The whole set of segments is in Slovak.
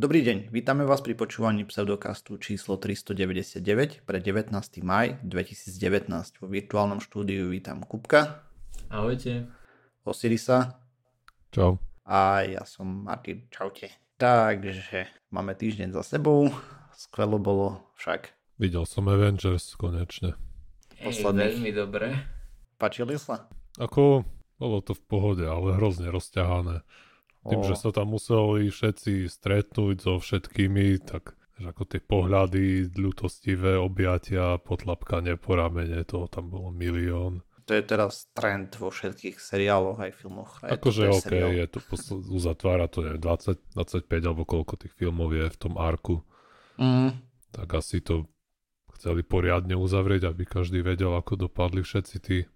Dobrý deň, vítame vás pri počúvaní pseudokastu číslo 399 pre 19. maj 2019. Vo virtuálnom štúdiu vítam Kupka. Ahojte. Osirisa. Čau. A ja som Martin. Čaute. Takže máme týždeň za sebou. Skvelo bolo však. Videl som Avengers konečne. Posledný. veľmi dobre. Pačili sa? Ako, bolo to v pohode, ale hrozne rozťahané. Tým, že sa tam museli všetci stretnúť so všetkými, tak že ako tie pohľady, ľutostivé objatia, potlapkanie po ramene, toho tam bolo milión. To je teraz trend vo všetkých seriáloch aj filmoch. Akože OK, seriál. je to uzatvára to je 20, 25 alebo koľko tých filmov je v tom arku. Mm. Tak asi to chceli poriadne uzavrieť, aby každý vedel, ako dopadli všetci tí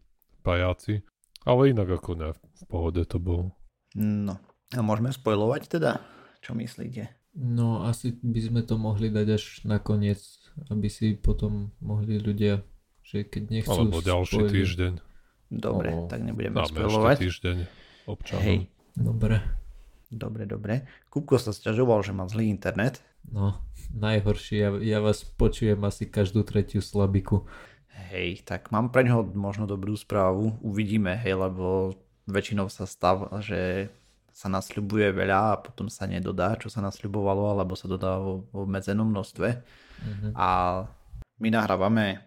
pajáci. Ale inak ako ne, v pohode to bolo. No, a môžeme spojovať teda? Čo myslíte? No asi by sme to mohli dať až nakoniec, aby si potom mohli ľudia, že keď nechcú Alebo ďalší spojiť. týždeň. Dobre, o, tak nebudeme Dáme spojovať. ešte týždeň občanom. Hej. Dobre. Dobre, dobre. Kupko sa sťažoval, že má zlý internet. No, najhorší. Ja, ja vás počujem asi každú tretiu slabiku. Hej, tak mám pre ňoho možno dobrú správu. Uvidíme, hej, lebo väčšinou sa stáva, že sa nasľubuje veľa a potom sa nedodá, čo sa nasľubovalo, alebo sa dodá vo, vo obmedzenom množstve. Mm-hmm. A my nahrávame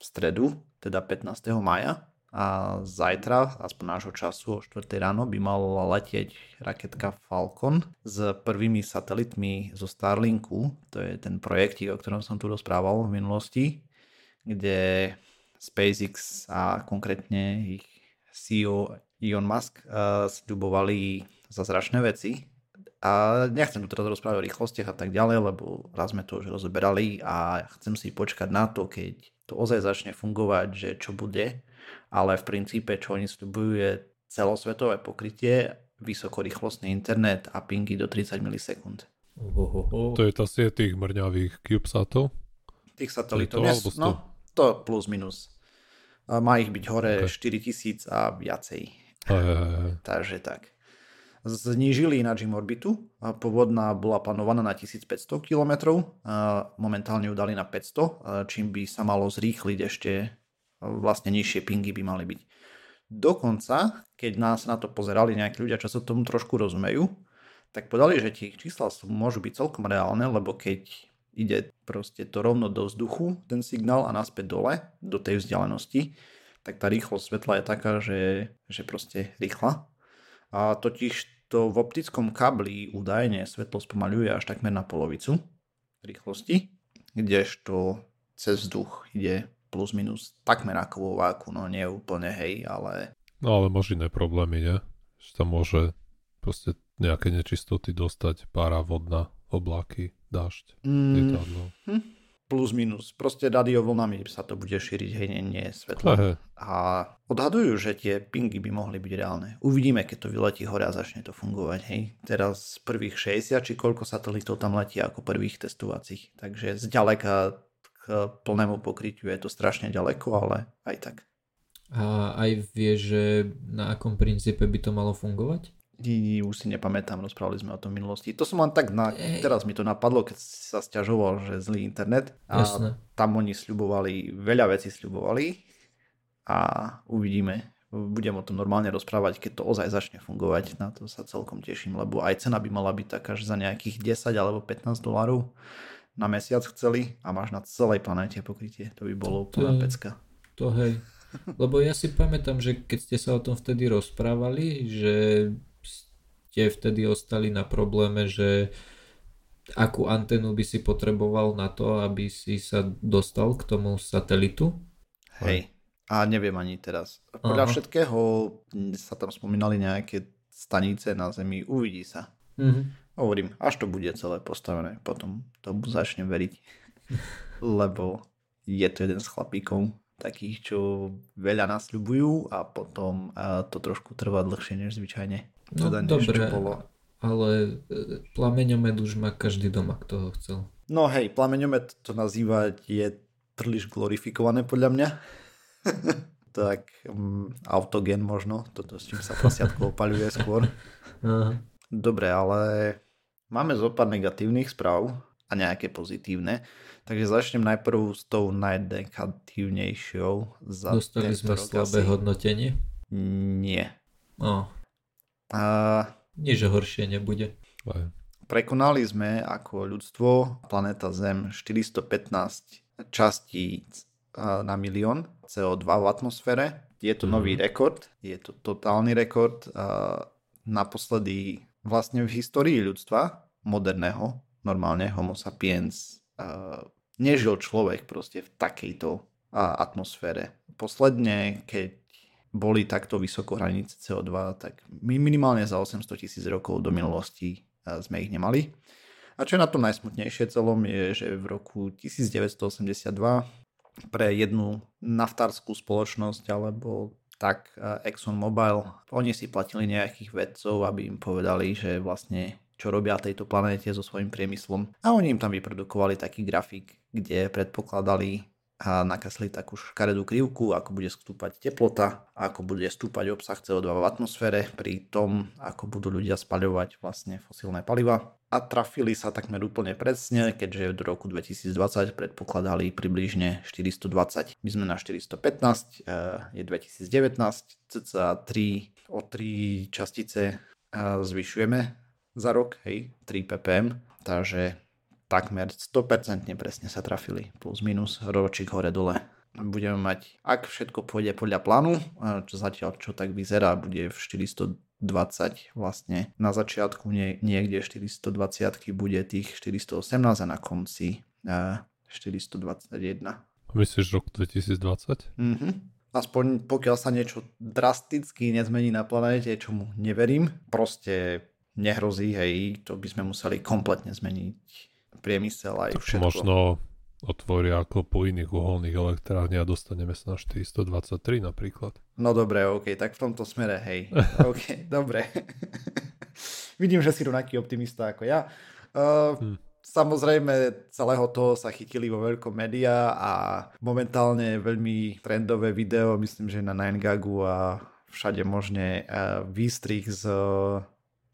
v stredu, teda 15. maja a zajtra, aspoň nášho času o 4. ráno, by mala letieť raketka Falcon s prvými satelitmi zo Starlinku. To je ten projekt, o ktorom som tu rozprával v minulosti, kde SpaceX a konkrétne ich CEO Elon Musk uh, sľubovali zázračné veci. A nechcem tu teraz rozprávať o rýchlostiach a tak ďalej, lebo raz sme to už rozoberali a chcem si počkať na to, keď to ozaj začne fungovať, že čo bude. Ale v princípe, čo oni sľubujú, je celosvetové pokrytie, vysokorýchlostný internet a pingy do 30 milisekúnd. To je tá sieť tých mrňavých CubeSatov? Tých satelitov, yes, no, to plus minus. Má ich byť hore okay. 4000 a viacej. Aj, aj, aj. Takže tak znížili ináč im orbitu. Pôvodná bola plánovaná na 1500 km, momentálne ju dali na 500, čím by sa malo zrýchliť ešte, vlastne nižšie pingy by mali byť. Dokonca, keď nás na to pozerali nejakí ľudia, čo sa tomu trošku rozumejú, tak podali, že tie čísla môžu byť celkom reálne, lebo keď ide proste to rovno do vzduchu, ten signál a naspäť dole, do tej vzdialenosti, tak tá rýchlosť svetla je taká, že, že proste rýchla a totiž to v optickom kabli údajne svetlo spomaľuje až takmer na polovicu rýchlosti, kdežto cez vzduch ide plus minus takmer ako vo váku, no nie úplne hej, ale... No ale máš iné problémy, nie? Že tam môže proste nejaké nečistoty dostať, pára, vodná, oblaky, dážď, mm, lietadlo. Hm plus minus. Proste radiovlnami sa to bude šíriť, hej, nie, nie svetlo. Aha. A odhadujú, že tie pingy by mohli byť reálne. Uvidíme, keď to vyletí hore a začne to fungovať, hej. Teraz prvých 60, či koľko satelitov tam letí ako prvých testovacích. Takže zďaleka k plnému pokrytiu je to strašne ďaleko, ale aj tak. A aj vie, že na akom princípe by to malo fungovať? Už si nepamätám, rozprávali sme o tom v minulosti. To som len tak, na, teraz mi to napadlo, keď sa stiažoval, že zlý internet. A Jasne. tam oni sľubovali, veľa vecí sľubovali a uvidíme. Budem o tom normálne rozprávať, keď to ozaj začne fungovať. Na to sa celkom teším, lebo aj cena by mala byť taká, že za nejakých 10 alebo 15 dolárov na mesiac chceli a máš na celej planéte pokrytie. To by bolo úplná pecka. To hej. Lebo ja si pamätám, že keď ste sa o tom vtedy rozprávali, že ste vtedy ostali na probléme, že akú antenu by si potreboval na to, aby si sa dostal k tomu satelitu? Hej, a neviem ani teraz. Podľa Aha. všetkého sa tam spomínali nejaké stanice na Zemi, uvidí sa. Mhm. Hovorím, až to bude celé postavené, potom tomu začnem veriť. Lebo je to jeden z chlapíkov, takých, čo veľa nasľubujú a potom a to trošku trvá dlhšie než zvyčajne. No teda dobre, bolo. ale e, plameňomet už má každý doma, kto ho chcel. No hej, plameňomet to nazývať je príliš glorifikované podľa mňa. tak um, autogen možno, toto s čím sa prasiatko opaľuje skôr. Aha. Dobre, ale máme zo pár negatívnych správ a nejaké pozitívne. Takže začnem najprv s tou najnegatívnejšou. Za Dostali sme slabé hodnotenie? Nie. No. A... Že horšie nebude. Aj. Prekonali sme ako ľudstvo planéta Zem 415 častíc na milión CO2 v atmosfére. Je to mm. nový rekord, je to totálny rekord. Naposledy vlastne v histórii ľudstva moderného, normálne homo sapiens, nežil človek proste v takejto atmosfére. Posledne, keď boli takto vysoko hranice CO2, tak minimálne za 800 tisíc rokov do minulosti sme ich nemali. A čo je na tom najsmutnejšie celom je, že v roku 1982 pre jednu naftárskú spoločnosť alebo tak ExxonMobil, oni si platili nejakých vedcov, aby im povedali, že vlastne čo robia tejto planéte so svojím priemyslom. A oni im tam vyprodukovali taký grafik, kde predpokladali a nakresli takú škaredú krivku, ako bude stúpať teplota, ako bude stúpať obsah CO2 v atmosfére pri tom, ako budú ľudia spaľovať vlastne fosílne paliva. A trafili sa takmer úplne presne, keďže do roku 2020 predpokladali približne 420. My sme na 415, eh, je 2019, cca 3, o 3 častice eh, zvyšujeme za rok, hej, 3 ppm, takže takmer 100% presne sa trafili, plus minus ročík hore dole. Budeme mať, ak všetko pôjde podľa plánu, čo zatiaľ čo tak vyzerá, bude v 420 vlastne na začiatku nie, niekde 420 bude tých 418 a na konci 421. Myslíš rok 2020? Mhm. Aspoň pokiaľ sa niečo drasticky nezmení na planéte, čomu neverím, proste nehrozí, hej, to by sme museli kompletne zmeniť priemysel aj všetko. Možno otvoria ako po iných uholných elektrárni a dostaneme sa na 423 napríklad. No dobre, ok, tak v tomto smere, hej. ok, dobre. Vidím, že si rovnaký optimista ako ja. Uh, hm. Samozrejme, celého toho sa chytili vo veľkom média a momentálne veľmi trendové video, myslím, že na 9gagu a všade možne uh, výstrih z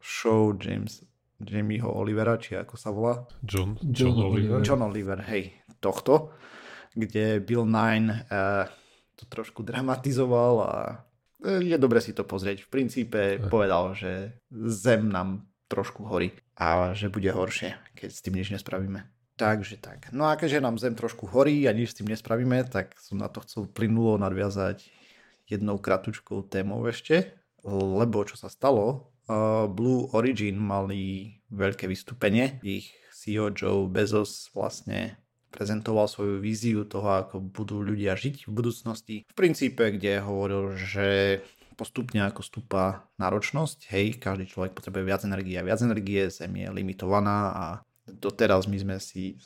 show James Jamieho Olivera, či ako sa volá? John, John, John Oliver. John Oliver, hej, tohto, kde Bill Nine uh, to trošku dramatizoval a uh, je dobre si to pozrieť. V princípe povedal, že zem nám trošku horí a že bude horšie, keď s tým nič nespravíme. Takže tak. No a keďže nám zem trošku horí a nič s tým nespravíme, tak som na to chcel plynulo nadviazať jednou kratučkou témou ešte, lebo čo sa stalo, Blue Origin mali veľké vystúpenie. Ich CEO Joe Bezos vlastne prezentoval svoju víziu toho, ako budú ľudia žiť v budúcnosti. V princípe, kde hovoril, že postupne ako stúpa náročnosť, hej, každý človek potrebuje viac energie a viac energie, Zem je limitovaná a doteraz my sme si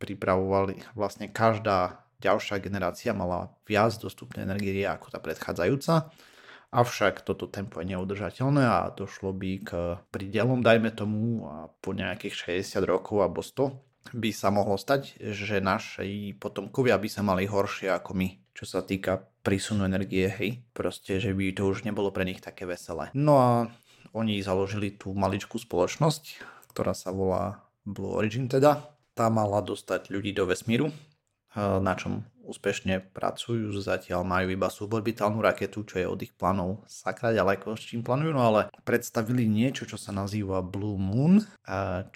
pripravovali, vlastne každá ďalšia generácia mala viac dostupnej energie ako tá predchádzajúca Avšak toto tempo je neudržateľné a došlo by k pridelom, dajme tomu, a po nejakých 60 rokov alebo 100 by sa mohlo stať, že naši potomkovia by sa mali horšie ako my, čo sa týka prísunu energie, hej. Proste, že by to už nebolo pre nich také veselé. No a oni založili tú maličkú spoločnosť, ktorá sa volá Blue Origin teda. Tá mala dostať ľudí do vesmíru, na čom úspešne pracujú, zatiaľ majú iba suborbitálnu raketu, čo je od ich plánov sakra ďaleko, s čím plánujú, no ale predstavili niečo, čo sa nazýva Blue Moon,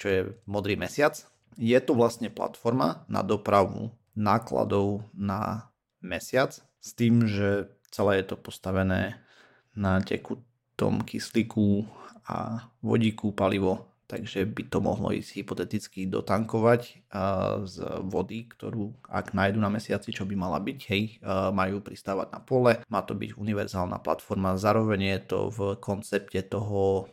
čo je modrý mesiac. Je to vlastne platforma na dopravu nákladov na mesiac s tým, že celé je to postavené na tekutom kyslíku a vodíku palivo takže by to mohlo ísť hypoteticky dotankovať z vody, ktorú ak nájdu na mesiaci, čo by mala byť, hej, majú pristávať na pole, má to byť univerzálna platforma, zároveň je to v koncepte toho,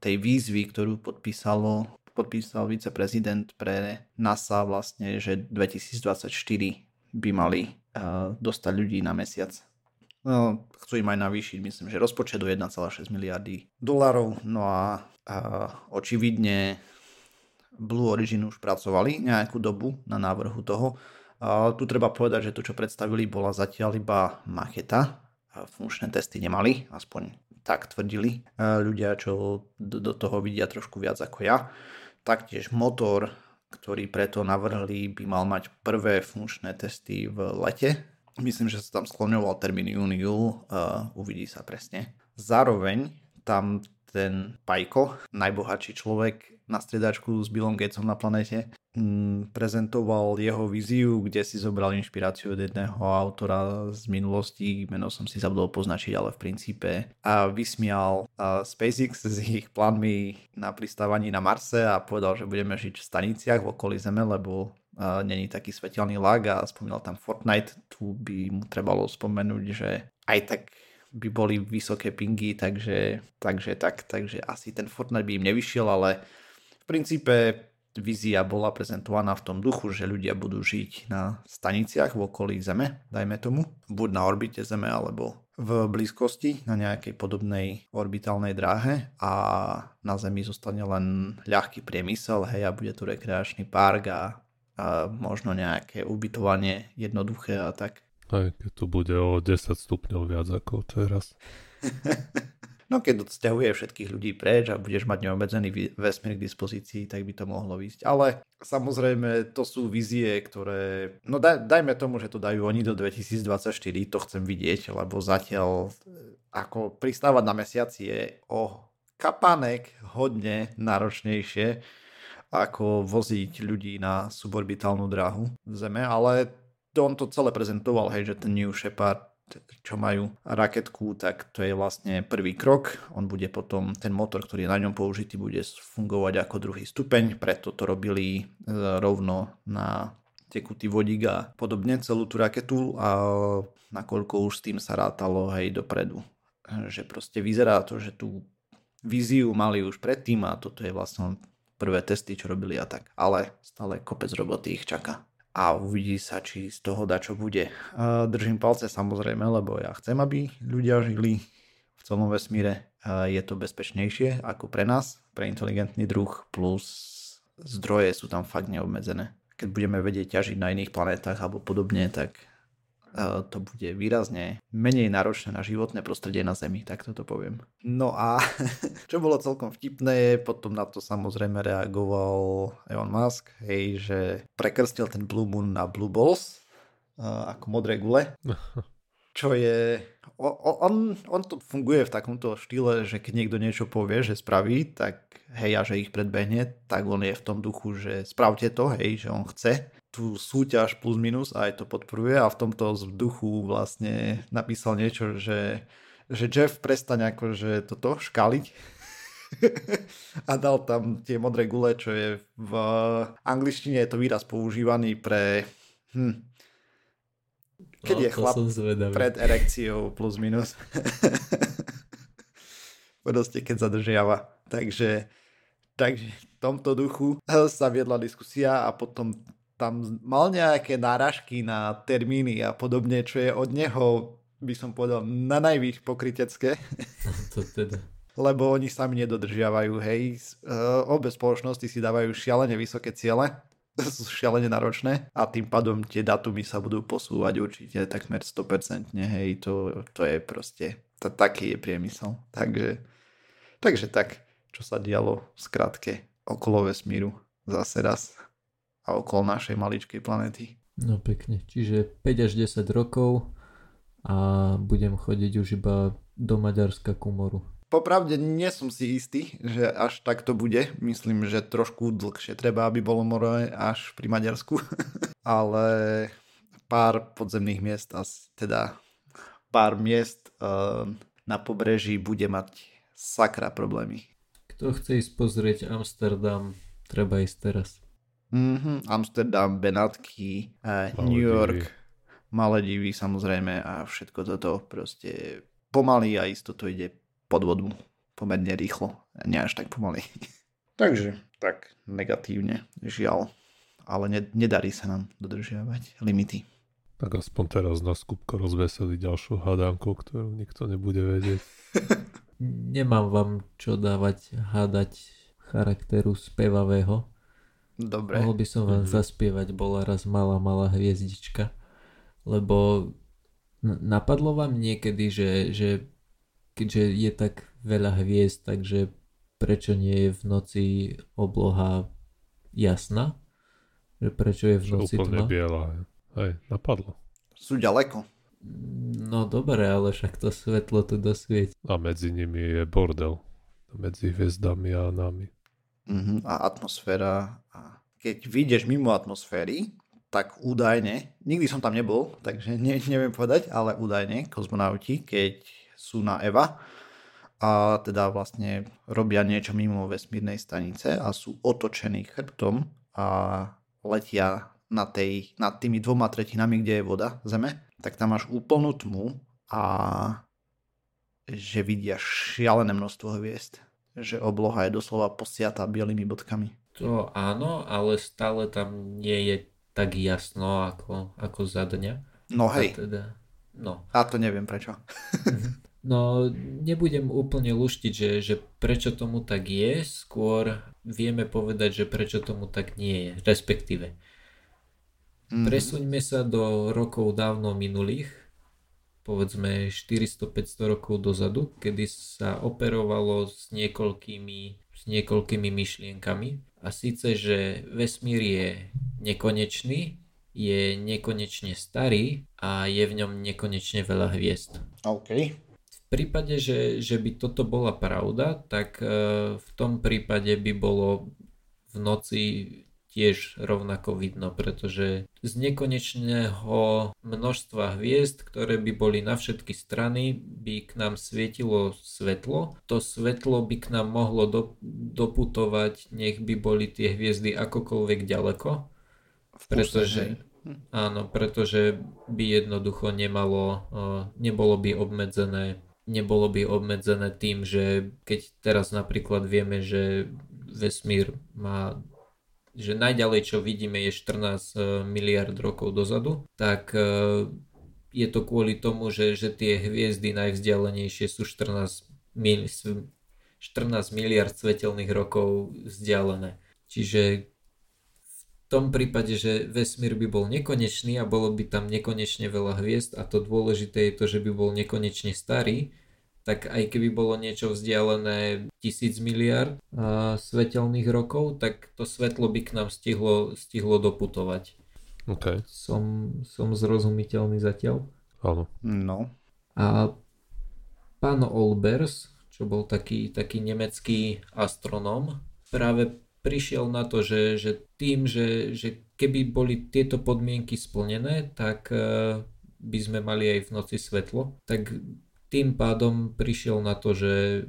tej výzvy, ktorú podpísalo podpísal viceprezident pre NASA vlastne, že 2024 by mali dostať ľudí na mesiac. No, chcú im aj navýšiť, myslím, že rozpočet do 1,6 miliardy dolarov. No a, očividne Blue Origin už pracovali nejakú dobu na návrhu toho. Tu treba povedať, že to, čo predstavili, bola zatiaľ iba maketa. Funkčné testy nemali, aspoň tak tvrdili ľudia, čo do toho vidia trošku viac ako ja. taktiež motor, ktorý preto navrhli, by mal mať prvé funkčné testy v lete. Myslím, že sa tam skloňoval termín júni-júl, uh, uvidí sa presne. Zároveň tam ten Pajko, najbohatší človek na stredačku s Billom Gatesom na planete, mm, prezentoval jeho víziu, kde si zobral inšpiráciu od jedného autora z minulosti, meno som si zabudol poznačiť, ale v princípe. A vysmial a SpaceX s ich plánmi na pristávaní na Marse a povedal, že budeme žiť v staniciach v okolí Zeme, lebo není taký svetelný lag a spomínal tam Fortnite, tu by mu trebalo spomenúť, že aj tak by boli vysoké pingy, takže, takže tak, takže asi ten Fortnite by im nevyšiel, ale v princípe vízia bola prezentovaná v tom duchu, že ľudia budú žiť na staniciach v okolí Zeme, dajme tomu, buď na orbite Zeme alebo v blízkosti na nejakej podobnej orbitálnej dráhe a na Zemi zostane len ľahký priemysel, hej, a bude tu rekreačný park a, a možno nejaké ubytovanie jednoduché a tak. Aj keď tu bude o 10 stupňov viac ako teraz. no keď odsťahuje všetkých ľudí preč a budeš mať neobmedzený vesmír k dispozícii, tak by to mohlo ísť. Ale samozrejme to sú vízie, ktoré... No daj, dajme tomu, že to dajú oni do 2024, to chcem vidieť, lebo zatiaľ ako pristávať na mesiac je o kapanek hodne náročnejšie ako voziť ľudí na suborbitálnu dráhu v Zeme, ale on to celé prezentoval, hej, že ten New Shepard čo majú raketku, tak to je vlastne prvý krok. On bude potom, ten motor, ktorý je na ňom použitý, bude fungovať ako druhý stupeň, preto to robili e, rovno na tekutý vodík a podobne celú tú raketu a nakoľko už s tým sa rátalo hej dopredu. Že proste vyzerá to, že tú víziu mali už predtým a toto je vlastne prvé testy, čo robili a tak. Ale stále kopec roboty ich čaká a uvidí sa, či z toho da čo bude. Držím palce samozrejme, lebo ja chcem, aby ľudia žili v celom vesmíre. Je to bezpečnejšie ako pre nás, pre inteligentný druh, plus zdroje sú tam fakt neobmedzené. Keď budeme vedieť ťažiť na iných planetách alebo podobne, tak to bude výrazne menej náročné na životné prostredie na Zemi, tak toto poviem. No a čo bolo celkom vtipné, potom na to samozrejme reagoval Elon Musk, hej, že prekrstil ten Blue Moon na Blue Balls, ako modré gule. Čo je... On, on to funguje v takomto štýle, že keď niekto niečo povie, že spraví, tak hej, a že ich predbehne, tak on je v tom duchu, že spravte to, hej, že on chce. Tú súťaž plus minus a aj to podporuje a v tomto vzduchu vlastne napísal niečo, že, že Jeff prestaň akože toto škaliť a dal tam tie modré gule, čo je v angličtine je to výraz používaný pre hm, keď no, je chlap pred erekciou plus minus. Proste keď zadržiava. Takže, takže v tomto duchu sa viedla diskusia a potom tam mal nejaké náražky na termíny a podobne, čo je od neho, by som povedal, na najvyš pokrytecké. To teda. Lebo oni sami nedodržiavajú, hej. Uh, obe spoločnosti si dávajú šialene vysoké ciele, sú šialene náročné a tým pádom tie datumy sa budú posúvať určite takmer 100%, hej. To, to je proste, to, taký je priemysel. Takže, takže tak, čo sa dialo v skratke okolo vesmíru zase raz a okolo našej maličkej planety. No pekne, čiže 5 až 10 rokov a budem chodiť už iba do Maďarska ku moru. Popravde nie som si istý, že až tak to bude. Myslím, že trošku dlhšie treba, aby bolo more až pri Maďarsku. Ale pár podzemných miest, a teda pár miest uh, na pobreží bude mať sakra problémy. Kto chce ísť pozrieť Amsterdam, treba ísť teraz. Mm-hmm, Amsterdam, Benátky, eh, New York, Maledivy samozrejme a všetko toto proste pomaly a isto to ide pod vodu pomerne rýchlo, nie až tak pomaly. Takže tak negatívne, žiaľ. Ale ne, nedarí sa nám dodržiavať limity. Tak aspoň teraz na skupko rozveseli ďalšiu hádánku, ktorú nikto nebude vedieť. Nemám vám čo dávať hádať charakteru spevavého. Dobre. Mohol by som vám mm-hmm. zaspievať Bola raz malá, malá hviezdička. Lebo napadlo vám niekedy, že, že keďže je tak veľa hviezd, takže prečo nie je v noci obloha jasná, že prečo je v noci úplne tma. biela. Hej, napadlo. Sú ďaleko. No dobre, ale však to svetlo tu dosvieti. A medzi nimi je bordel. Medzi hviezdami a nami. Uh-huh. A atmosféra. A keď vyjdeš mimo atmosféry, tak údajne, nikdy som tam nebol, takže ne, neviem povedať, ale údajne kozmonauti, keď sú na EVA a teda vlastne robia niečo mimo vesmírnej stanice a sú otočení chrbtom a letia na tej, nad tými dvoma tretinami, kde je voda, zeme, tak tam máš úplnú tmu a že vidia šialené množstvo hviezd. Že obloha je doslova posiatá bielými bodkami. To áno, ale stále tam nie je tak jasno ako, ako za dňa. No hej. A teda, no. A to neviem prečo. No, nebudem úplne luštiť, že, že prečo tomu tak je, skôr vieme povedať, že prečo tomu tak nie je, respektíve. Mm-hmm. Presuňme sa do rokov dávno minulých, povedzme 400-500 rokov dozadu, kedy sa operovalo s niekoľkými, s niekoľkými myšlienkami. A síce, že vesmír je nekonečný, je nekonečne starý a je v ňom nekonečne veľa hviezd. OK. V prípade, že, že by toto bola pravda, tak e, v tom prípade by bolo v noci tiež rovnako vidno, pretože z nekonečného množstva hviezd, ktoré by boli na všetky strany, by k nám svietilo svetlo. To svetlo by k nám mohlo do, doputovať, nech by boli tie hviezdy akokoľvek ďaleko. Pretože, áno, pretože by jednoducho nemalo, nebolo by obmedzené nebolo by obmedzené tým, že keď teraz napríklad vieme, že vesmír má že najďalej čo vidíme je 14 e, miliard rokov dozadu, tak e, je to kvôli tomu, že, že tie hviezdy najvzdialenejšie sú 14, mil, 14 miliard svetelných rokov vzdialené. Čiže tom prípade, že vesmír by bol nekonečný a bolo by tam nekonečne veľa hviezd a to dôležité je to, že by bol nekonečne starý, tak aj keby bolo niečo vzdialené tisíc miliard uh, svetelných rokov, tak to svetlo by k nám stihlo, stihlo doputovať. Okay. Som, som zrozumiteľný zatiaľ? Áno. No. A pán Olbers, čo bol taký, taký nemecký astronóm, práve prišiel na to, že, že tým, že, že keby boli tieto podmienky splnené, tak uh, by sme mali aj v noci svetlo, tak tým pádom prišiel na to, že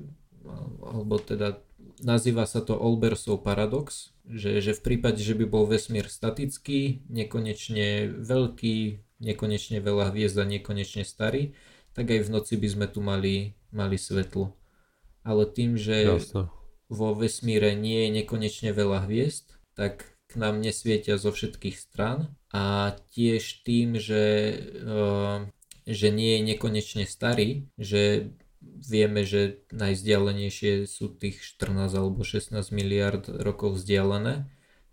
alebo teda nazýva sa to Olbersov paradox, že, že v prípade, že by bol vesmír statický, nekonečne veľký, nekonečne veľa hviezd a nekonečne starý, tak aj v noci by sme tu mali, mali svetlo. Ale tým, že. Vo vesmíre nie je nekonečne veľa hviezd, tak k nám nesvietia zo všetkých strán a tiež tým, že uh, že nie je nekonečne starý, že vieme, že najvzdialenejšie sú tých 14 alebo 16 miliard rokov vzdialené,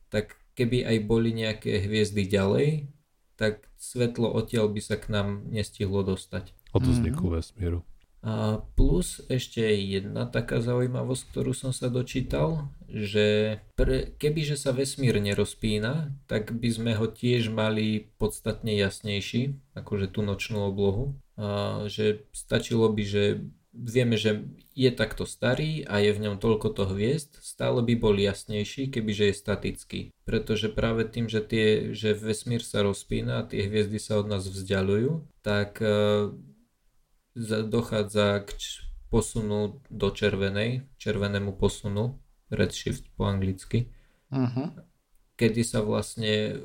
tak keby aj boli nejaké hviezdy ďalej, tak svetlo odtiaľ by sa k nám nestihlo dostať. Od vzniku mm-hmm. vesmíru. A plus ešte jedna taká zaujímavosť, ktorú som sa dočítal, že pre, kebyže sa vesmír nerozpína, tak by sme ho tiež mali podstatne jasnejší, akože tú nočnú oblohu. A že stačilo by, že vieme, že je takto starý a je v ňom toľko to hviezd, stále by bol jasnejší, kebyže je statický. Pretože práve tým, že, tie, že vesmír sa rozpína a tie hviezdy sa od nás vzdialujú, tak dochádza k posunu do červenej, červenému posunu, redshift po anglicky, uh-huh. kedy sa vlastne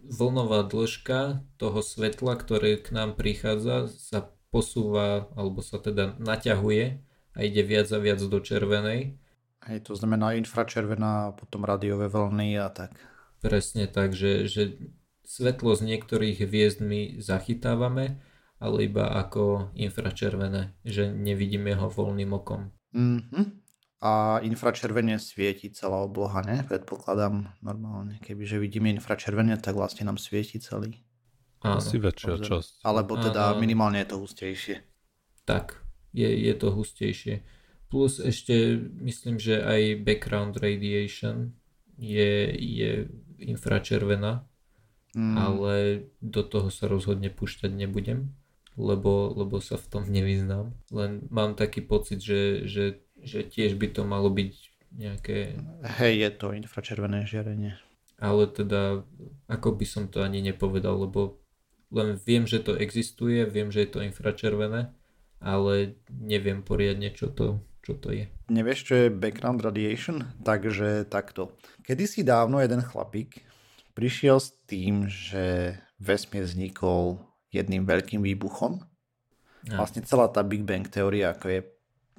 vlnová dĺžka toho svetla, ktoré k nám prichádza, sa posúva, alebo sa teda naťahuje a ide viac a viac do červenej. Hej, to znamená infračervená, potom radiové vlny a tak. Presne tak, že, že svetlo z niektorých hviezd my zachytávame, ale iba ako infračervené, že nevidíme ho voľným okom. Mm-hmm. A infračervené svieti celá obloha, ne? Predpokladám normálne. Kebyže vidíme infračervené, tak vlastne nám svieti celý. Áno. Asi väčšia Obzor. časť. Alebo teda áno. minimálne je to hustejšie. Tak, je, je to hustejšie. Plus ešte myslím, že aj background radiation je, je infračervená, mm. ale do toho sa rozhodne púšťať nebudem, lebo, lebo sa v tom nevyznám. Len mám taký pocit, že, že, že tiež by to malo byť nejaké... Hej, je to infračervené žiarenie. Ale teda, ako by som to ani nepovedal, lebo len viem, že to existuje, viem, že je to infračervené, ale neviem poriadne, čo to, čo to je. Nevieš, čo je background radiation? Takže takto. Kedysi dávno jeden chlapík prišiel s tým, že vesmír vznikol jedným veľkým výbuchom. A. Vlastne celá tá Big Bang teória, ako je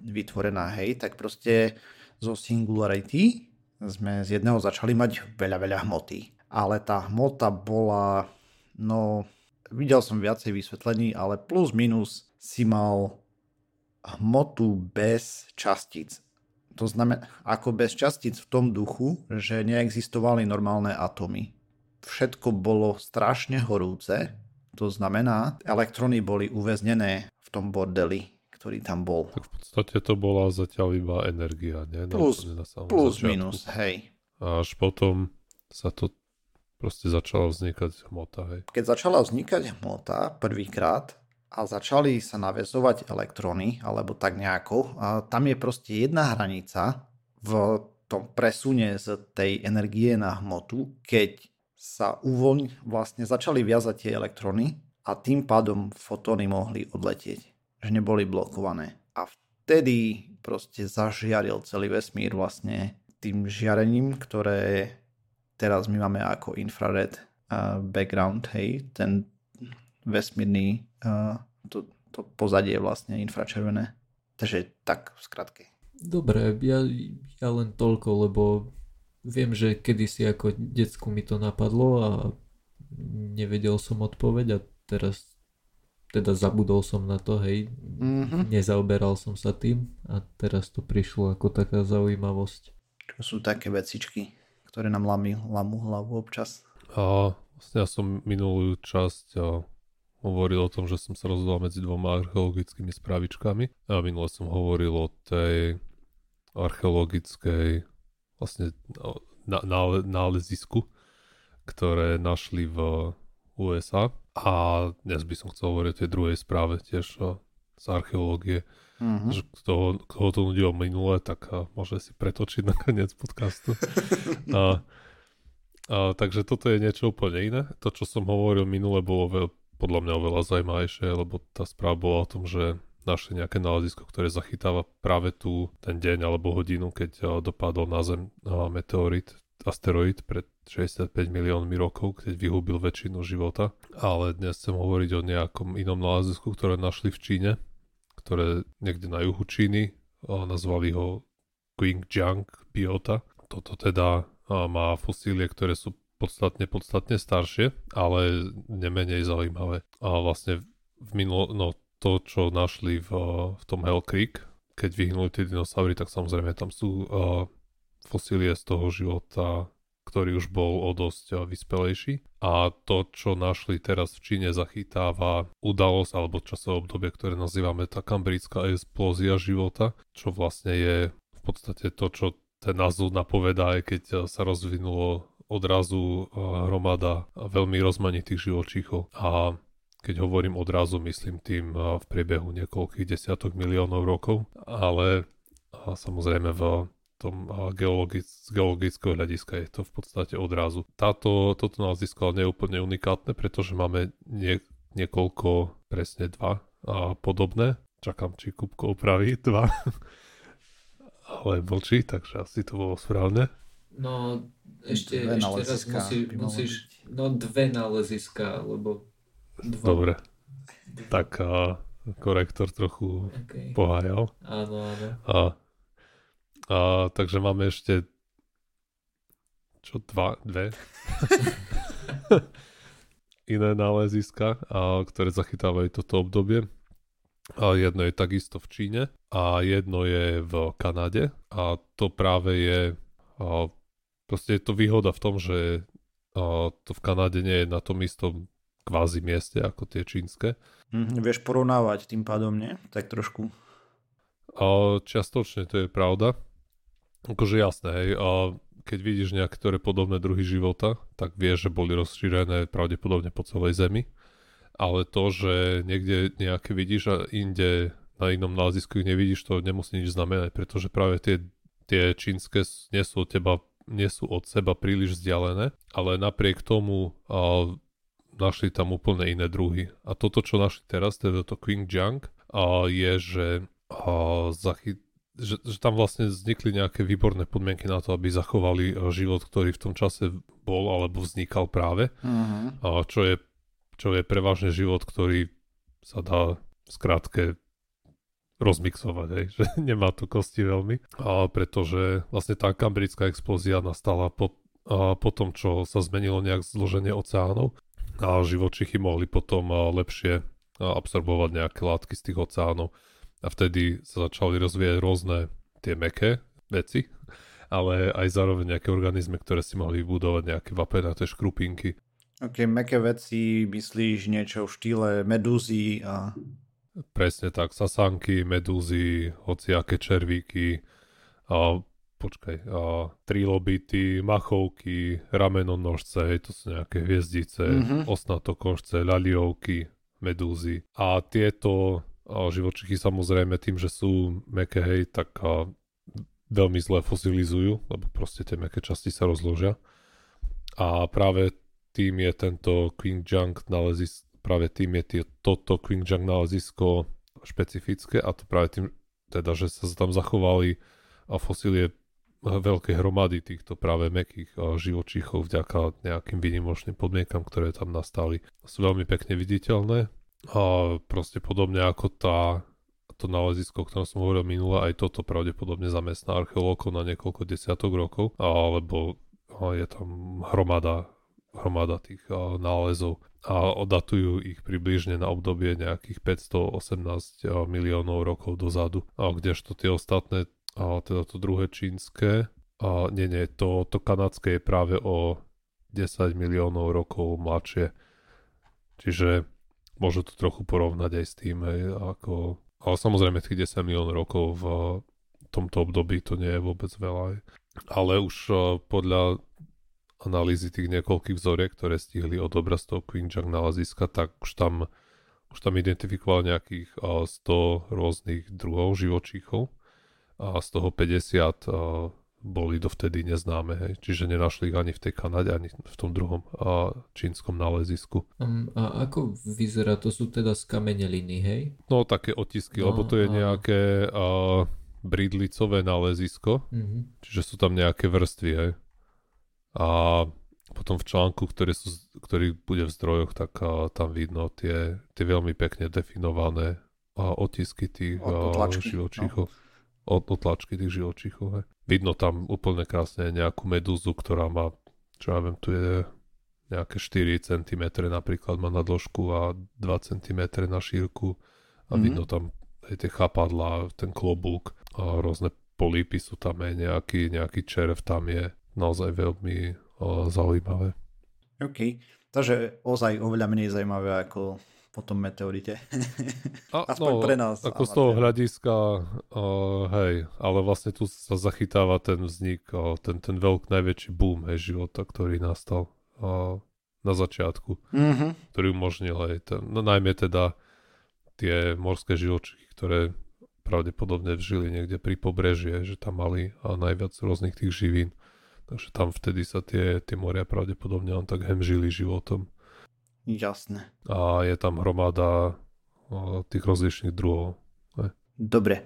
vytvorená, hej, tak proste zo singularity sme z jedného začali mať veľa, veľa hmoty. Ale tá hmota bola, no, videl som viacej vysvetlení, ale plus minus si mal hmotu bez častíc. To znamená, ako bez častíc v tom duchu, že neexistovali normálne atómy. Všetko bolo strašne horúce, to znamená, elektróny boli uväznené v tom bordeli, ktorý tam bol. Tak v podstate to bola zatiaľ iba energia, nie? Plus, na, na plus minus, hej. A až potom sa to proste začala vznikať hmota, hej. Keď začala vznikať hmota prvýkrát, a začali sa navezovať elektróny, alebo tak nejako. A tam je proste jedna hranica v tom presune z tej energie na hmotu, keď sa uvoľň, vlastne začali viazať tie elektróny a tým pádom fotóny mohli odletieť, že neboli blokované. A vtedy proste zažiaril celý vesmír vlastne tým žiarením, ktoré teraz my máme ako infrared uh, background, hej, ten vesmírny uh, to, to pozadie vlastne infračervené. Takže tak v skratke. Dobre, ja, ja len toľko, lebo viem, že kedysi ako decku mi to napadlo a nevedel som odpoveď a teraz teda zabudol som na to, hej, mm-hmm. nezaoberal som sa tým a teraz to prišlo ako taká zaujímavosť. Čo sú také vecičky, ktoré nám lamí, lamú hlavu občas? A vlastne ja som minulú časť a hovoril o tom, že som sa rozhodol medzi dvoma archeologickými správičkami a minule som hovoril o tej archeologickej vlastne nálezisku, ktoré našli v USA a dnes by som chcel hovoriť o tej druhej správe tiež z archeológie. Mm-hmm. Že kto, koho to nudilo minule, tak môže si pretočiť na koniec podcastu. a, a, takže toto je niečo úplne iné. To, čo som hovoril minule, bolo veľ, podľa mňa oveľa zaujímavejšie, lebo tá správa bola o tom, že našli nejaké nálezisko, ktoré zachytáva práve tu ten deň alebo hodinu, keď eh, dopadol na Zem eh, meteorit, asteroid pred 65 miliónmi rokov, keď vyhubil väčšinu života. Ale dnes chcem hovoriť o nejakom inom nálezisku, ktoré našli v Číne, ktoré niekde na juhu Číny, eh, nazvali ho Qingjiang biota. Toto teda má fosílie, ktoré sú podstatne, podstatne staršie, ale nemenej zaujímavé. A vlastne v minulo, no to, čo našli v, v tom Hell Creek, keď vyhnuli tie dinosaury, tak samozrejme tam sú uh, fosílie z toho života, ktorý už bol o dosť uh, vyspelejší. A to, čo našli teraz v Číne, zachytáva udalosť alebo časové obdobie, ktoré nazývame tá kambrická explózia života, čo vlastne je v podstate to, čo ten názov napovedá, aj keď sa rozvinulo odrazu hromada veľmi rozmanitých živočíchov. A keď hovorím odrazu, myslím tým v priebehu niekoľkých desiatok miliónov rokov, ale samozrejme v tom geologic, z geologického hľadiska je to v podstate odrazu. Táto, toto nálezisko nie je úplne unikátne, pretože máme nie, niekoľko, presne dva a podobné. Čakám, či Kupko opraví dva. ale mlčí, takže asi to bolo správne. No, ešte, dve ešte raz musí, musíš, no dve náleziska, lebo dva. Dobre. Tak a korektor trochu okay. pohájal. Áno, áno. A, a takže máme ešte čo, dva, dve iné náleziska, a, ktoré zachytávajú toto obdobie. A jedno je takisto v Číne a jedno je v Kanade a to práve je a, Proste je to výhoda v tom, že uh, to v Kanáde nie je na tom istom kvázi mieste ako tie čínske. Mm, vieš porovnávať tým pádom, nie? Tak trošku. Uh, čiastočne to je pravda. Akože jasné, hej. Uh, keď vidíš niektoré podobné druhy života, tak vieš, že boli rozšírené pravdepodobne po celej Zemi. Ale to, že niekde nejaké vidíš a inde na inom nálezisku ich nevidíš, to nemusí nič znamenať, pretože práve tie, tie čínske nie sú od teba nie sú od seba príliš vzdialené, ale napriek tomu a, našli tam úplne iné druhy. A toto, čo našli teraz, teda to Qingjiang, a, je, že, a, zachy, že, že tam vlastne vznikli nejaké výborné podmienky na to, aby zachovali život, ktorý v tom čase bol alebo vznikal práve. Uh-huh. A, čo, je, čo je prevažne život, ktorý sa dá skrátke rozmixovať, hej, že nemá tu kosti veľmi, a pretože vlastne tá kambrická explózia nastala po, a po tom, čo sa zmenilo nejak zloženie oceánov a živočichy mohli potom lepšie absorbovať nejaké látky z tých oceánov a vtedy sa začali rozvíjať rôzne tie meké veci, ale aj zároveň nejaké organizmy, ktoré si mohli vybudovať nejaké vapenaté škrupinky. Ok, meké veci, myslíš niečo v štýle medúzy a Presne tak, sasanky, medúzy, hociaké červíky, a počkaj, a trilobity, machovky, ramenonožce, to sú nejaké hviezdice, mm-hmm. osnatokožce, ľaliovky, medúzy. A tieto a živočichy samozrejme tým, že sú meké, hej, tak a veľmi zle fosilizujú, lebo proste tie meké časti sa rozložia. A práve tým je tento King Junk nalezis, práve tým je tie, toto Qingjang nálezisko špecifické a to práve tým, teda, že sa tam zachovali a fosílie veľké hromady týchto práve mekých živočíchov vďaka nejakým výnimočným podmienkam, ktoré tam nastali. Sú veľmi pekne viditeľné a proste podobne ako tá to nálezisko, o ktorom som hovoril minule, aj toto pravdepodobne zamestná archeológov na niekoľko desiatok rokov, alebo je tam hromada, hromada tých nálezov a odatujú ich približne na obdobie nejakých 518 miliónov rokov dozadu. A kdežto tie ostatné, a teda to druhé čínske, a nie, nie, to, to kanadské je práve o 10 miliónov rokov mladšie. Čiže môžu to trochu porovnať aj s tým, hej, ako... Ale samozrejme tých 10 miliónov rokov v tomto období to nie je vôbec veľa. Ale už podľa analýzy tých niekoľkých vzoriek, ktoré stihli odobrať z toho Quinjang naleziska, tak už tam, už tam identifikoval nejakých uh, 100 rôznych druhov živočíchov a z toho 50 uh, boli dovtedy neznáme, hej. čiže nenašli ich ani v tej Kanade, ani v tom druhom uh, čínskom nálezisku. Um, a ako vyzerá, to sú teda skameneliny, hej? No také otisky, no, lebo to je a... nejaké uh, bridlicové nálezisko, uh-huh. čiže sú tam nejaké vrstvy, hej. A potom v článku, ktorý, sú, ktorý bude v zdrojoch, tak a, tam vidno tie, tie veľmi pekne definované a, otisky tých od, živočíchov. No. Od, otlačky tých živočíchov. He. Vidno tam úplne krásne nejakú medúzu, ktorá má, čo ja viem, tu je nejaké 4 cm napríklad má na dĺžku a 2 cm na šírku a mm-hmm. vidno tam aj tie chapadla, ten klobúk a rôzne polípy sú tam aj nejaký, nejaký červ tam je naozaj veľmi o, zaujímavé. OK, takže ozaj oveľa menej zaujímavé ako po tom meteorite. A, Aspoň no, pre nás. Ako z toho hľadiska, uh, hej, ale vlastne tu sa zachytáva ten vznik, uh, ten, ten veľk najväčší boom hej, života, ktorý nastal uh, na začiatku, mm-hmm. ktorý umožnil, hej, ten, no najmä teda tie morské živočichy, ktoré pravdepodobne žili niekde pri pobreží, že tam mali a najviac rôznych tých živín. Takže tam vtedy sa tie, tie moria pravdepodobne len tak hemžili životom. Jasné. A je tam hromada tých rozličných druhov. Ne? Dobre.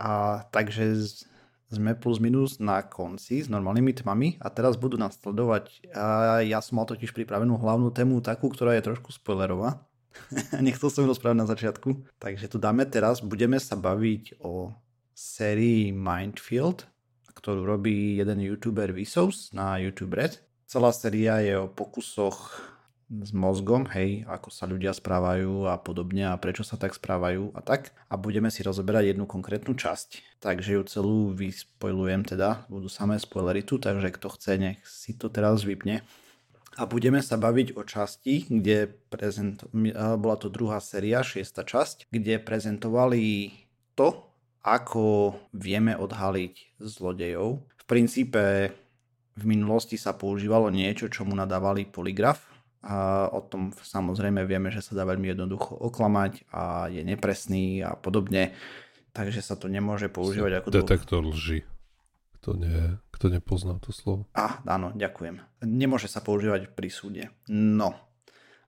A takže z, sme plus minus na konci s normálnymi tmami a teraz budú nasledovať. A ja som mal totiž pripravenú hlavnú tému takú, ktorá je trošku spoilerová. Nechcel som rozprávať na začiatku. Takže tu dáme teraz, budeme sa baviť o sérii Mindfield, ktorú robí jeden youtuber Vsauce na YouTube Red. Celá séria je o pokusoch s mozgom, hej, ako sa ľudia správajú a podobne a prečo sa tak správajú a tak. A budeme si rozoberať jednu konkrétnu časť. Takže ju celú vyspojlujem teda, budú samé spoilery tu, takže kto chce, nech si to teraz vypne. A budeme sa baviť o časti, kde prezent... bola to druhá séria, šiesta časť, kde prezentovali to, ako vieme odhaliť zlodejov. V princípe v minulosti sa používalo niečo, čo mu nadávali poligraf. A o tom samozrejme vieme, že sa dá veľmi jednoducho oklamať a je nepresný a podobne. Takže sa to nemôže používať ako... Detektor lži. Kto, nie, kto nepozná to slovo. A, áno, ďakujem. Nemôže sa používať pri súde. No.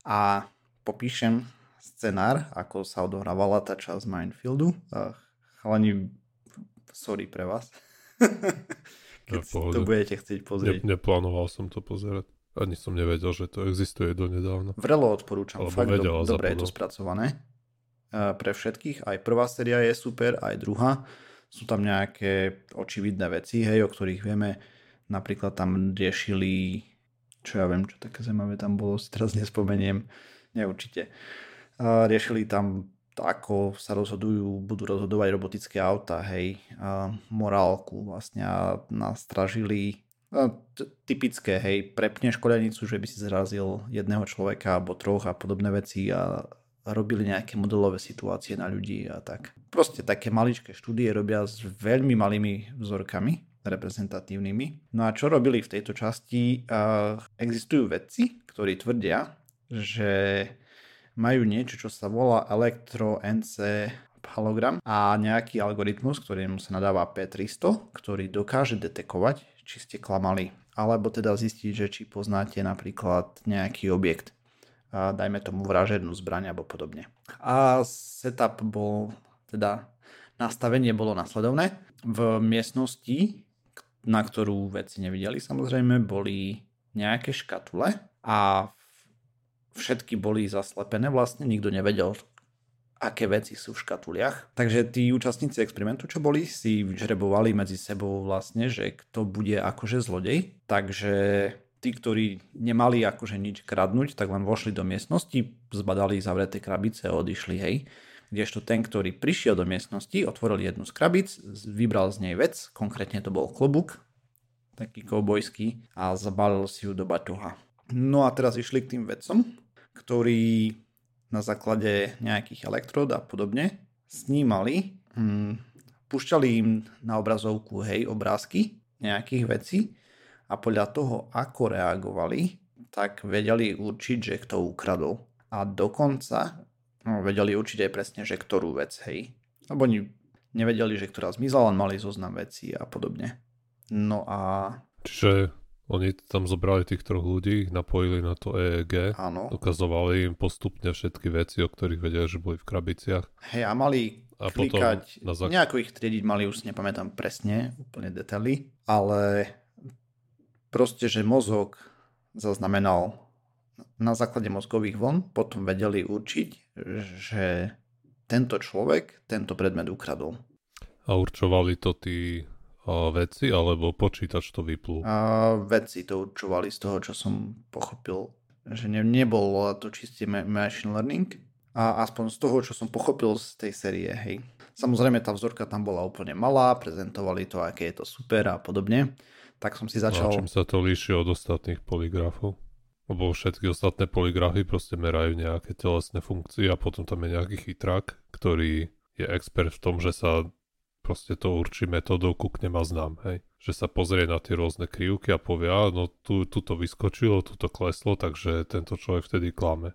A popíšem scenár, ako sa odohrávala tá časť Minefieldu. Chalani, sorry pre vás. Keď si to budete chcieť pozrieť. Ne, neplánoval som to pozerať. Ani som nevedel, že to existuje donedávna. Vrelo odporúčam. Alebo Fakt do, dobre je to spracované. Pre všetkých. Aj prvá séria je super, aj druhá. Sú tam nejaké očividné veci, hej, o ktorých vieme. Napríklad tam riešili, čo ja viem, čo také zaujímavé tam bolo, si teraz nespomeniem. Neurčite. Riešili tam ako sa rozhodujú, budú rozhodovať robotické auta, hej, a morálku vlastne a nastražili typické, hej, prepneš kolenicu, že by si zrazil jedného človeka alebo troch a podobné veci a robili nejaké modelové situácie na ľudí a tak. Proste také maličké štúdie robia s veľmi malými vzorkami reprezentatívnymi. No a čo robili v tejto časti? Uh, existujú vedci, ktorí tvrdia, že majú niečo, čo sa volá elektro-NC hologram a nejaký algoritmus, ktorým sa nadáva P300, ktorý dokáže detekovať, či ste klamali, alebo teda zistiť, že či poznáte napríklad nejaký objekt, a dajme tomu vražednú zbraň alebo podobne. A setup bol, teda nastavenie bolo nasledovné. V miestnosti, na ktorú veci nevideli samozrejme, boli nejaké škatule a všetky boli zaslepené vlastne, nikto nevedel, aké veci sú v škatuliach. Takže tí účastníci experimentu, čo boli, si vyžrebovali medzi sebou vlastne, že kto bude akože zlodej. Takže tí, ktorí nemali akože nič kradnúť, tak len vošli do miestnosti, zbadali zavreté krabice a odišli, hej. Kdežto ten, ktorý prišiel do miestnosti, otvoril jednu z krabic, vybral z nej vec, konkrétne to bol klobúk, taký koubojský, a zabalil si ju do batoha. No a teraz išli k tým vedcom, ktorí na základe nejakých elektród a podobne snímali, hm, pušťali im na obrazovku hej, obrázky nejakých vecí a podľa toho, ako reagovali, tak vedeli určiť, že kto ukradol. A dokonca no, vedeli určiť aj presne, že ktorú vec, hej. Lebo oni nevedeli, že ktorá zmizla, len mali zoznam vecí a podobne. No a... Čiže oni tam zobrali tých troch ľudí, napojili na to EEG, Áno. ukazovali im postupne všetky veci, o ktorých vedeli, že boli v krabiciach. Hej, a mali a klikať, na zak- nejako ich triediť mali, už nepamätám presne, úplne detaily, ale proste, že mozog zaznamenal na základe mozgových vln, potom vedeli určiť, že tento človek tento predmet ukradol. A určovali to tí a veci, alebo počítač to vyplul? A veci to určovali z toho, čo som pochopil, že ne, nebolo to čiste machine learning, a aspoň z toho, čo som pochopil z tej série, hej. Samozrejme tá vzorka tam bola úplne malá, prezentovali to, aké je to super a podobne. Tak som si začal... A čím sa to líši od ostatných poligrafov? Lebo všetky ostatné poligrafy proste merajú nejaké telesné funkcie a potom tam je nejaký chytrák, ktorý je expert v tom, že sa proste to určí metodou kuknem a znám, hej. Že sa pozrie na tie rôzne krivky a povie, a no tu, tu to vyskočilo, tu to kleslo, takže tento človek vtedy klame.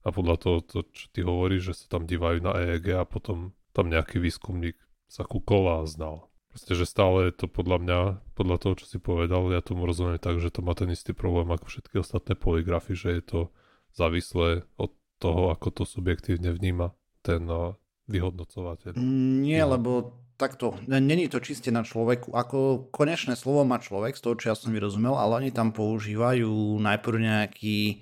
A podľa toho, to, čo ty hovoríš, že sa tam dívajú na EEG a potom tam nejaký výskumník sa kúkol a znal. Proste, že stále je to podľa mňa, podľa toho, čo si povedal, ja tomu rozumiem tak, že to má ten istý problém ako všetky ostatné poligrafy, že je to závislé od toho, ako to subjektívne vníma ten vyhodnocovateľ. Nie, lebo takto, není to čiste na človeku. Ako konečné slovo má človek, z toho, čo ja som vyrozumel, ale oni tam používajú najprv nejaký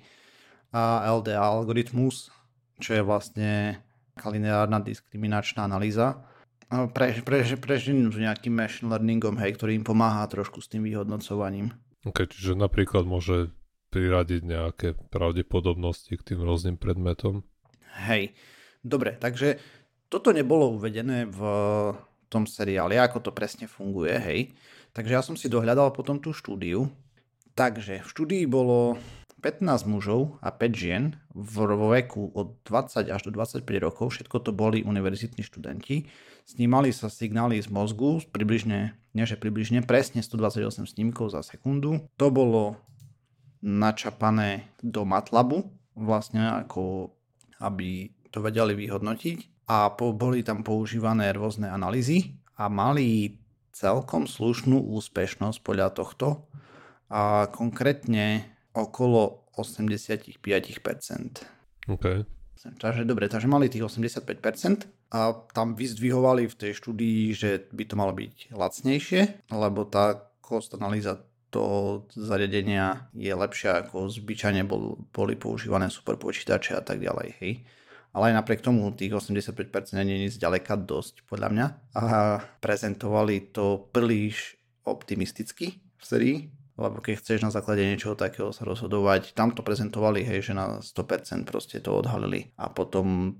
LDA algoritmus, čo je vlastne lineárna diskriminačná analýza. Pre, pre, preženú s nejakým machine learningom, hej, ktorý im pomáha trošku s tým vyhodnocovaním. Ok, čiže napríklad môže priradiť nejaké pravdepodobnosti k tým rôznym predmetom. Hej, dobre, takže toto nebolo uvedené v tom seriáli, ako to presne funguje, hej. Takže ja som si dohľadal potom tú štúdiu. Takže v štúdii bolo 15 mužov a 5 žien v veku od 20 až do 25 rokov, všetko to boli univerzitní študenti, snímali sa signály z mozgu, približne, nie že približne, presne 128 snímkov za sekundu. To bolo načapané do matlabu, vlastne ako aby to vedeli vyhodnotiť a po, boli tam používané rôzne analýzy a mali celkom slušnú úspešnosť podľa tohto a konkrétne okolo 85%. OK. Takže dobre, takže mali tých 85% a tam vyzdvihovali v tej štúdii, že by to malo byť lacnejšie, lebo tá cost analýza toho zariadenia je lepšia ako zvyčajne bol, boli používané superpočítače a tak ďalej. Hej ale aj napriek tomu tých 85% nie je zďaleka dosť podľa mňa. A prezentovali to príliš optimisticky v sérii, lebo keď chceš na základe niečoho takého sa rozhodovať, tam to prezentovali, hej, že na 100% proste to odhalili. A potom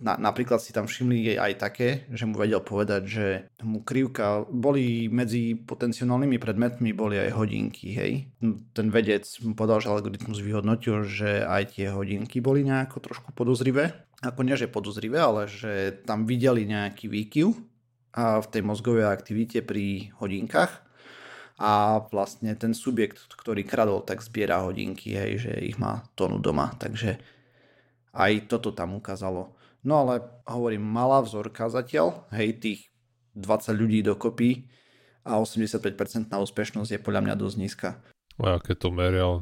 na, napríklad si tam všimli aj také, že mu vedel povedať, že mu krivka, boli medzi potenciálnymi predmetmi boli aj hodinky, hej. Ten vedec mu povedal, že algoritmus vyhodnotil, že aj tie hodinky boli nejako trošku podozrivé. Ako nie, že podozrivé, ale že tam videli nejaký výkyv a v tej mozgovej aktivite pri hodinkách a vlastne ten subjekt, ktorý kradol, tak zbiera hodinky, hej, že ich má tonu doma, takže aj toto tam ukázalo. No ale hovorím, malá vzorka zatiaľ, hej, tých 20 ľudí dokopy a 85% na úspešnosť je podľa mňa dosť nízka. A keď to merial,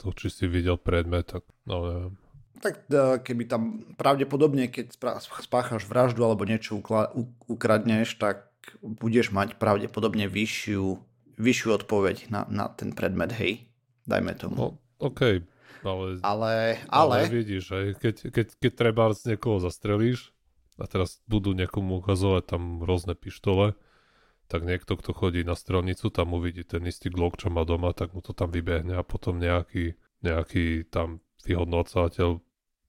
to či si videl predmet, tak no neviem. Tak e, keby tam pravdepodobne, keď spáchaš vraždu alebo niečo ukradneš, tak budeš mať pravdepodobne vyššiu, vyššiu odpoveď na, na ten predmet, hej. Dajme tomu. No, OK, ale, ale, ale... ale vidíš, aj keď, keď, keď treba z niekoho zastrelíš a teraz budú niekomu ukazovať tam rôzne pištole, tak niekto, kto chodí na strelnicu, tam uvidí ten istý Glock, čo má doma, tak mu to tam vybehne a potom nejaký, nejaký tam vyhodnocovateľ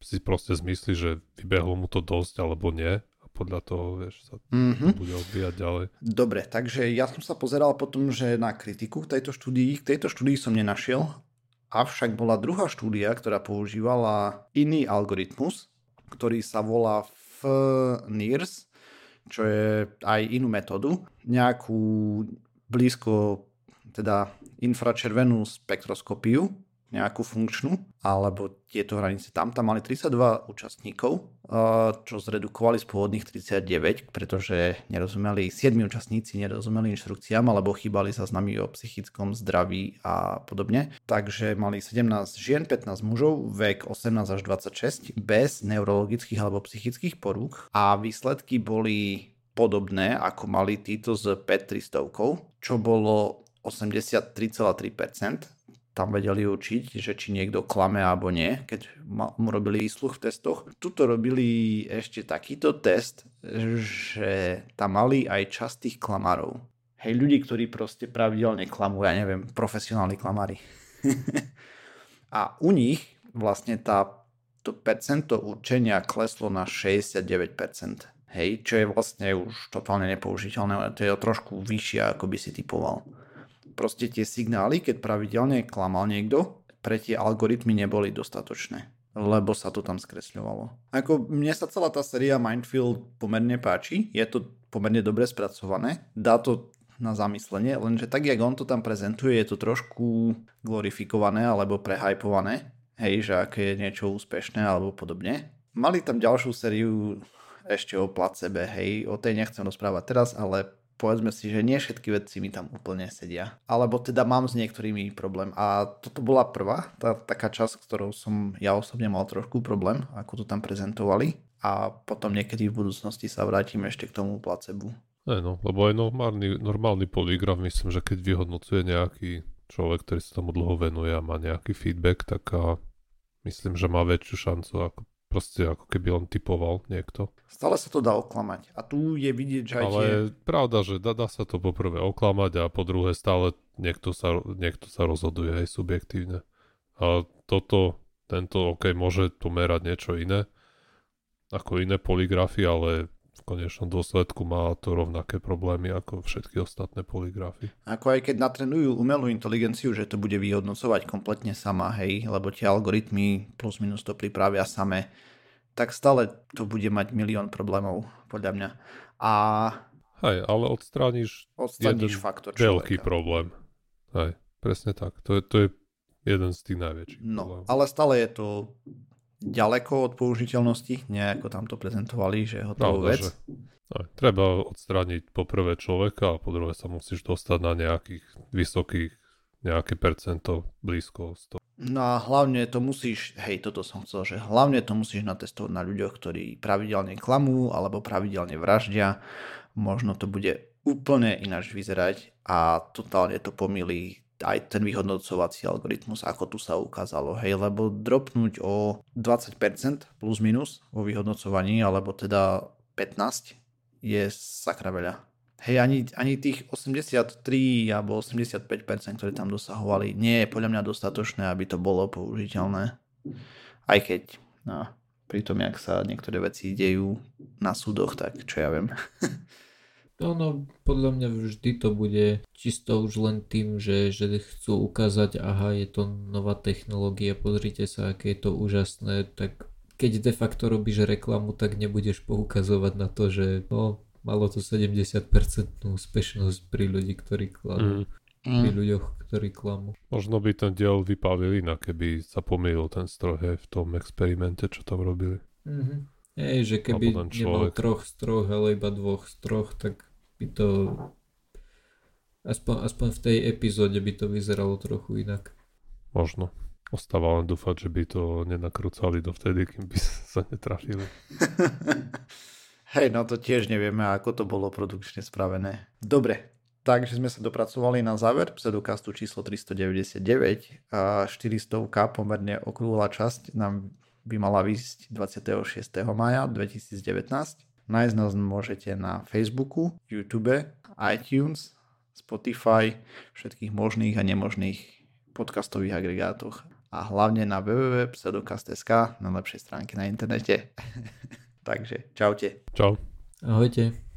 si proste zmyslí, že vybehlo mu to dosť alebo nie a podľa toho, vieš, sa mm-hmm. bude odbíjať ďalej. Dobre, takže ja som sa pozeral potom, že na kritiku tejto štúdii, k tejto štúdii som nenašiel Avšak bola druhá štúdia, ktorá používala iný algoritmus, ktorý sa volá FNIRS, čo je aj inú metódu, nejakú blízko teda infračervenú spektroskopiu, nejakú funkčnú, alebo tieto hranice tam. Tam mali 32 účastníkov, čo zredukovali z pôvodných 39, pretože nerozumeli, 7 účastníci nerozumeli inštrukciám, alebo chýbali sa s nami o psychickom zdraví a podobne. Takže mali 17 žien, 15 mužov, vek 18 až 26, bez neurologických alebo psychických porúch a výsledky boli podobné, ako mali títo s PET 300, čo bolo 83,3%, tam vedeli učiť, že či niekto klame alebo nie, keď mu robili sluch v testoch. Tuto robili ešte takýto test, že tam mali aj častých klamárov. Hej, ľudí, ktorí proste pravidelne klamú, ja neviem, profesionálni klamári. a u nich vlastne tá, to percento určenia kleslo na 69%. Hej, čo je vlastne už totálne nepoužiteľné, to je trošku vyššie, ako by si typoval proste tie signály, keď pravidelne klamal niekto, pre tie algoritmy neboli dostatočné lebo sa to tam skresľovalo. Ako mne sa celá tá séria Mindfield pomerne páči, je to pomerne dobre spracované, dá to na zamyslenie, lenže tak, jak on to tam prezentuje, je to trošku glorifikované alebo prehajpované, hej, že aké je niečo úspešné alebo podobne. Mali tam ďalšiu sériu ešte o placebe, hej, o tej nechcem rozprávať teraz, ale povedzme si, že nie všetky veci mi tam úplne sedia. Alebo teda mám s niektorými problém. A toto bola prvá, tá taká časť, ktorou som ja osobne mal trošku problém, ako to tam prezentovali. A potom niekedy v budúcnosti sa vrátim ešte k tomu placebu. Ne, no, lebo aj normálny, normálny poligraf, myslím, že keď vyhodnocuje nejaký človek, ktorý sa tomu dlho venuje a má nejaký feedback, tak a myslím, že má väčšiu šancu ako proste ako keby on typoval niekto. Stále sa to dá oklamať. A tu je vidieť, že aj Ale tie... pravda, že dá, dá sa to poprvé oklamať a po druhé stále niekto sa, niekto sa rozhoduje aj subjektívne. A toto, tento, OK, môže tu merať niečo iné, ako iné poligrafy, ale v konečnom dôsledku má to rovnaké problémy ako všetky ostatné poligrafy. Ako aj keď natrenujú umelú inteligenciu, že to bude vyhodnocovať kompletne sama, hej, lebo tie algoritmy plus minus to pripravia same, tak stále to bude mať milión problémov, podľa mňa. A... Hej, ale odstrániš, odstrániš jeden faktor veľký človeka. problém. Hej, presne tak. To je, to je jeden z tých najväčších No, problémov. ale stále je to ďaleko od použiteľnosti, nejako tam to prezentovali, že je hotová vec. Že, treba odstrániť poprvé človeka a po druhé sa musíš dostať na nejakých vysokých, nejaké percento blízko 100. No a hlavne to musíš, hej, toto som chcel, že hlavne to musíš natestovať na ľuďoch, ktorí pravidelne klamú alebo pravidelne vraždia. Možno to bude úplne ináč vyzerať a totálne to pomýli aj ten vyhodnocovací algoritmus, ako tu sa ukázalo, hej, lebo dropnúť o 20% plus minus vo vyhodnocovaní, alebo teda 15 je sakra veľa. Hej, ani, ani tých 83 alebo 85%, ktoré tam dosahovali, nie je podľa mňa dostatočné, aby to bolo použiteľné. Aj keď, no, pri tom, jak sa niektoré veci dejú na súdoch, tak čo ja viem. Ono, podľa mňa vždy to bude čisto už len tým, že, že chcú ukázať, aha, je to nová technológia, pozrite sa, aké je to úžasné, tak keď de facto robíš reklamu, tak nebudeš poukazovať na to, že no, malo to 70% úspešnosť pri ľudí, ktorí klamú. Mm. Pri ľuďoch, ktorí klamú. Možno by ten diel vypálil inak, keby sa pomýlil ten stroj v tom experimente, čo tam robili. Mm-hmm. Hej, že keby nemal troch z troch, ale iba dvoch z troch, tak by to aspoň, aspoň v tej epizóde by to vyzeralo trochu inak. Možno. Ostáva len dúfať, že by to nenakrúcali dovtedy, kým by sa netrafili. Hej, no to tiež nevieme, ako to bolo produkčne spravené. Dobre, takže sme sa dopracovali na záver pseudokastu číslo 399 a 400 pomerne okrúhla časť nám by mala výsť 26. maja 2019. Nájsť nás môžete na Facebooku, YouTube, iTunes, Spotify, všetkých možných a nemožných podcastových agregátoch a hlavne na www.pseudokast.sk na lepšej stránke na internete. Takže čaute. Čau. Ahojte.